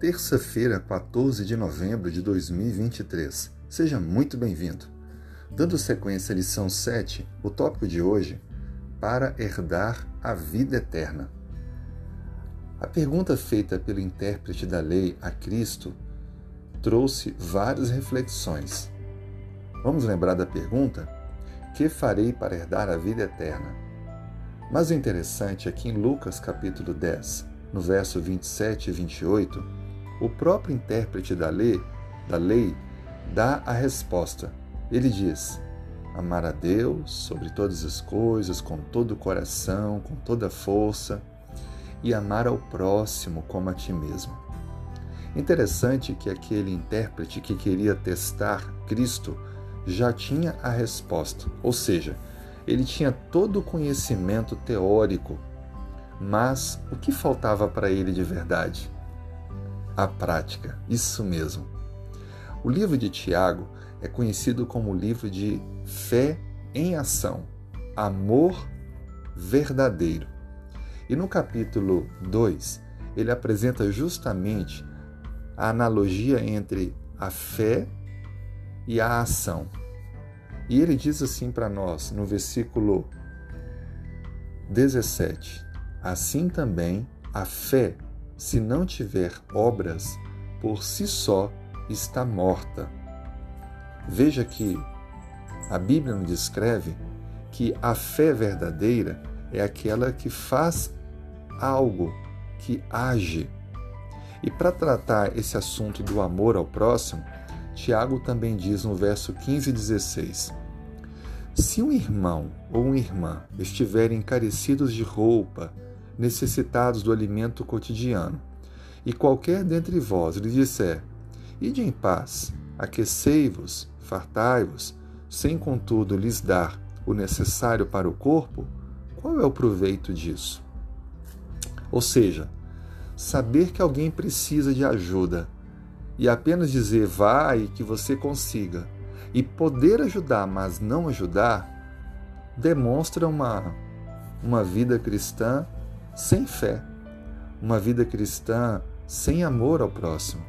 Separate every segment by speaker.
Speaker 1: Terça-feira, 14 de novembro de 2023. Seja muito bem-vindo. Dando sequência à lição 7, o tópico de hoje, para herdar a vida eterna. A pergunta feita pelo intérprete da lei a Cristo trouxe várias reflexões. Vamos lembrar da pergunta? Que farei para herdar a vida eterna? Mas o interessante é que em Lucas capítulo 10, no verso 27 e 28, o próprio intérprete da lei, da lei dá a resposta. Ele diz: amar a Deus sobre todas as coisas, com todo o coração, com toda a força, e amar ao próximo como a ti mesmo. Interessante que aquele intérprete que queria testar Cristo já tinha a resposta, ou seja, ele tinha todo o conhecimento teórico, mas o que faltava para ele de verdade? a prática. Isso mesmo. O livro de Tiago é conhecido como o livro de fé em ação, amor verdadeiro. E no capítulo 2, ele apresenta justamente a analogia entre a fé e a ação. E ele diz assim para nós no versículo 17: Assim também a fé se não tiver obras, por si só está morta. Veja que a Bíblia nos descreve que a fé verdadeira é aquela que faz algo, que age. E para tratar esse assunto do amor ao próximo, Tiago também diz no verso 15 e 16: Se um irmão ou uma irmã estiverem encarecidos de roupa, necessitados do alimento cotidiano, e qualquer dentre vós lhe disser: Ide em paz, aquecei-vos, fartai-vos, sem contudo lhes dar o necessário para o corpo, qual é o proveito disso? Ou seja, saber que alguém precisa de ajuda e apenas dizer e que você consiga, e poder ajudar, mas não ajudar, demonstra uma, uma vida cristã sem fé, uma vida cristã sem amor ao próximo.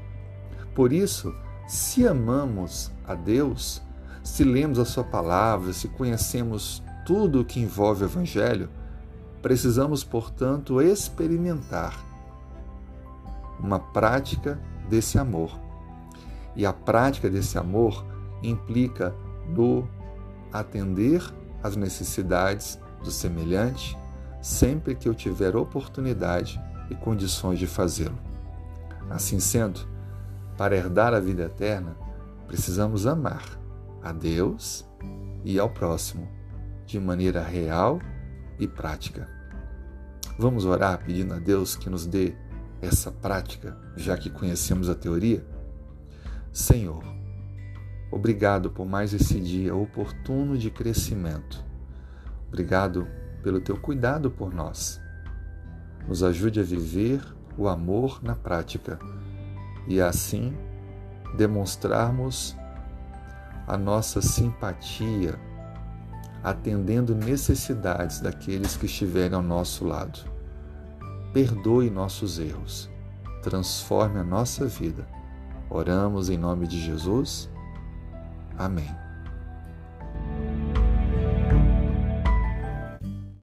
Speaker 1: Por isso, se amamos a Deus, se lemos a Sua palavra, se conhecemos tudo o que envolve o Evangelho, precisamos, portanto, experimentar uma prática desse amor. E a prática desse amor implica no atender às necessidades do semelhante, sempre que eu tiver oportunidade e condições de fazê-lo. Assim sendo, para herdar a vida eterna, precisamos amar a Deus e ao próximo de maneira real e prática. Vamos orar pedindo a Deus que nos dê essa prática, já que conhecemos a teoria? Senhor, obrigado por mais esse dia oportuno de crescimento. Obrigado pelo teu cuidado por nós. Nos ajude a viver o amor na prática e assim demonstrarmos a nossa simpatia, atendendo necessidades daqueles que estiverem ao nosso lado. Perdoe nossos erros, transforme a nossa vida. Oramos em nome de Jesus. Amém.